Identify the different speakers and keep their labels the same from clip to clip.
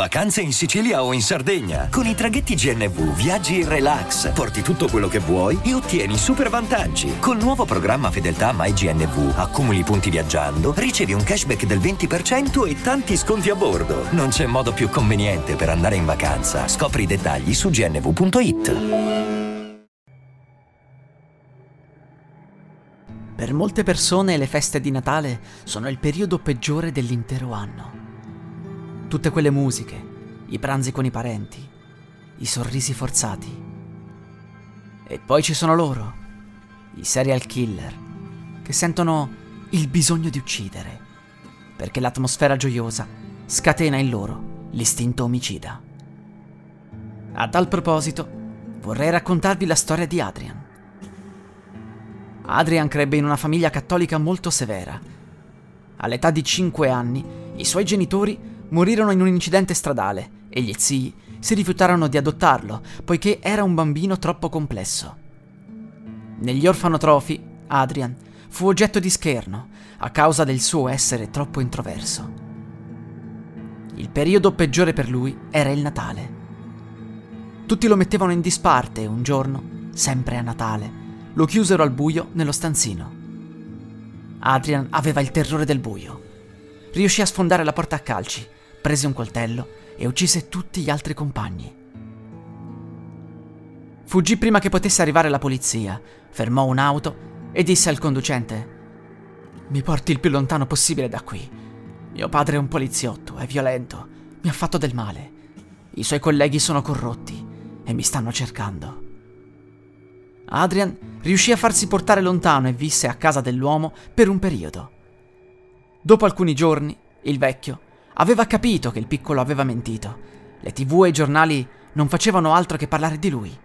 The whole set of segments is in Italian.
Speaker 1: Vacanze in Sicilia o in Sardegna. Con i traghetti GNV viaggi in relax, porti tutto quello che vuoi e ottieni super vantaggi. Col nuovo programma Fedeltà MyGNV accumuli punti viaggiando, ricevi un cashback del 20% e tanti sconti a bordo. Non c'è modo più conveniente per andare in vacanza. Scopri i dettagli su gnv.it.
Speaker 2: Per molte persone le feste di Natale sono il periodo peggiore dell'intero anno. Tutte quelle musiche, i pranzi con i parenti, i sorrisi forzati. E poi ci sono loro, i serial killer, che sentono il bisogno di uccidere, perché l'atmosfera gioiosa scatena in loro l'istinto omicida. A tal proposito, vorrei raccontarvi la storia di Adrian Adrian crebbe in una famiglia cattolica molto severa. All'età di 5 anni, i suoi genitori morirono in un incidente stradale e gli zii si rifiutarono di adottarlo, poiché era un bambino troppo complesso. Negli orfanotrofi, Adrian fu oggetto di scherno a causa del suo essere troppo introverso. Il periodo peggiore per lui era il Natale. Tutti lo mettevano in disparte e un giorno, sempre a Natale, lo chiusero al buio nello stanzino. Adrian aveva il terrore del buio. Riuscì a sfondare la porta a calci, prese un coltello e uccise tutti gli altri compagni. Fuggì prima che potesse arrivare la polizia, fermò un'auto e disse al conducente: Mi porti il più lontano possibile da qui. Mio padre è un poliziotto, è violento, mi ha fatto del male. I suoi colleghi sono corrotti e mi stanno cercando. Adrian riuscì a farsi portare lontano e visse a casa dell'uomo per un periodo. Dopo alcuni giorni, il vecchio aveva capito che il piccolo aveva mentito. Le tv e i giornali non facevano altro che parlare di lui.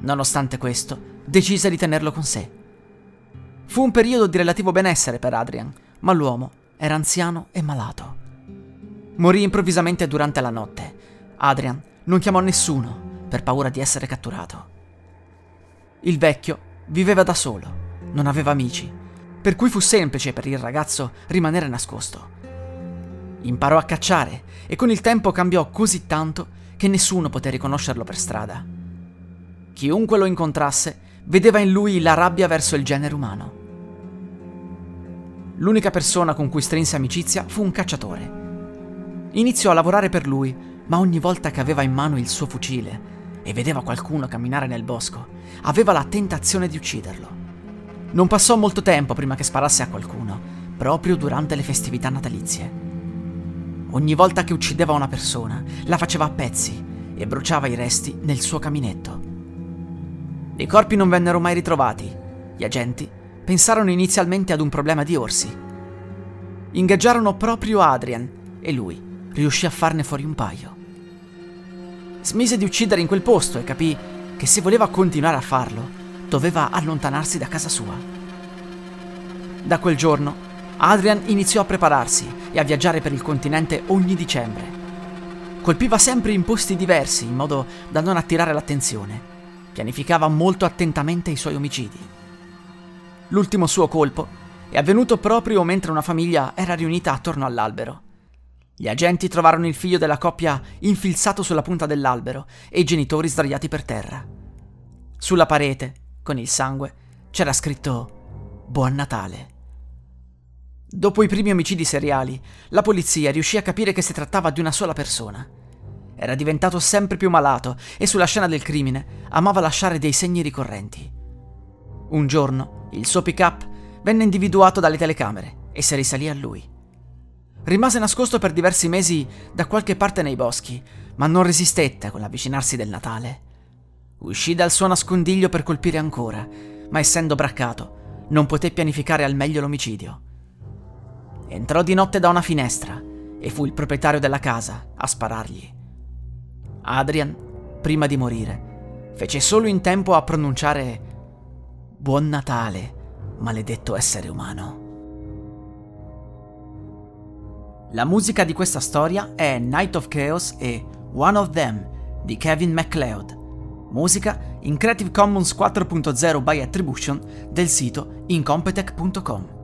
Speaker 2: Nonostante questo, decise di tenerlo con sé. Fu un periodo di relativo benessere per Adrian, ma l'uomo era anziano e malato. Morì improvvisamente durante la notte. Adrian non chiamò nessuno per paura di essere catturato. Il vecchio viveva da solo, non aveva amici, per cui fu semplice per il ragazzo rimanere nascosto. Imparò a cacciare e con il tempo cambiò così tanto che nessuno poté riconoscerlo per strada. Chiunque lo incontrasse vedeva in lui la rabbia verso il genere umano. L'unica persona con cui strinse amicizia fu un cacciatore. Iniziò a lavorare per lui, ma ogni volta che aveva in mano il suo fucile e vedeva qualcuno camminare nel bosco, aveva la tentazione di ucciderlo. Non passò molto tempo prima che sparasse a qualcuno, proprio durante le festività natalizie. Ogni volta che uccideva una persona, la faceva a pezzi e bruciava i resti nel suo caminetto. I corpi non vennero mai ritrovati. Gli agenti pensarono inizialmente ad un problema di orsi. Ingaggiarono proprio Adrian e lui riuscì a farne fuori un paio smise di uccidere in quel posto e capì che se voleva continuare a farlo, doveva allontanarsi da casa sua. Da quel giorno, Adrian iniziò a prepararsi e a viaggiare per il continente ogni dicembre. Colpiva sempre in posti diversi in modo da non attirare l'attenzione. Pianificava molto attentamente i suoi omicidi. L'ultimo suo colpo è avvenuto proprio mentre una famiglia era riunita attorno all'albero. Gli agenti trovarono il figlio della coppia infilzato sulla punta dell'albero e i genitori sdraiati per terra. Sulla parete, con il sangue, c'era scritto Buon Natale. Dopo i primi omicidi seriali, la polizia riuscì a capire che si trattava di una sola persona. Era diventato sempre più malato e sulla scena del crimine amava lasciare dei segni ricorrenti. Un giorno il suo pick-up venne individuato dalle telecamere e si risalì a lui. Rimase nascosto per diversi mesi da qualche parte nei boschi, ma non resistette con l'avvicinarsi del Natale. Uscì dal suo nascondiglio per colpire ancora, ma essendo braccato, non poté pianificare al meglio l'omicidio. Entrò di notte da una finestra e fu il proprietario della casa a sparargli. Adrian, prima di morire, fece solo in tempo a pronunciare Buon Natale, maledetto essere umano. La musica di questa storia è Night of Chaos e One of Them di Kevin MacLeod. Musica in Creative Commons 4.0 by Attribution del sito incompetech.com.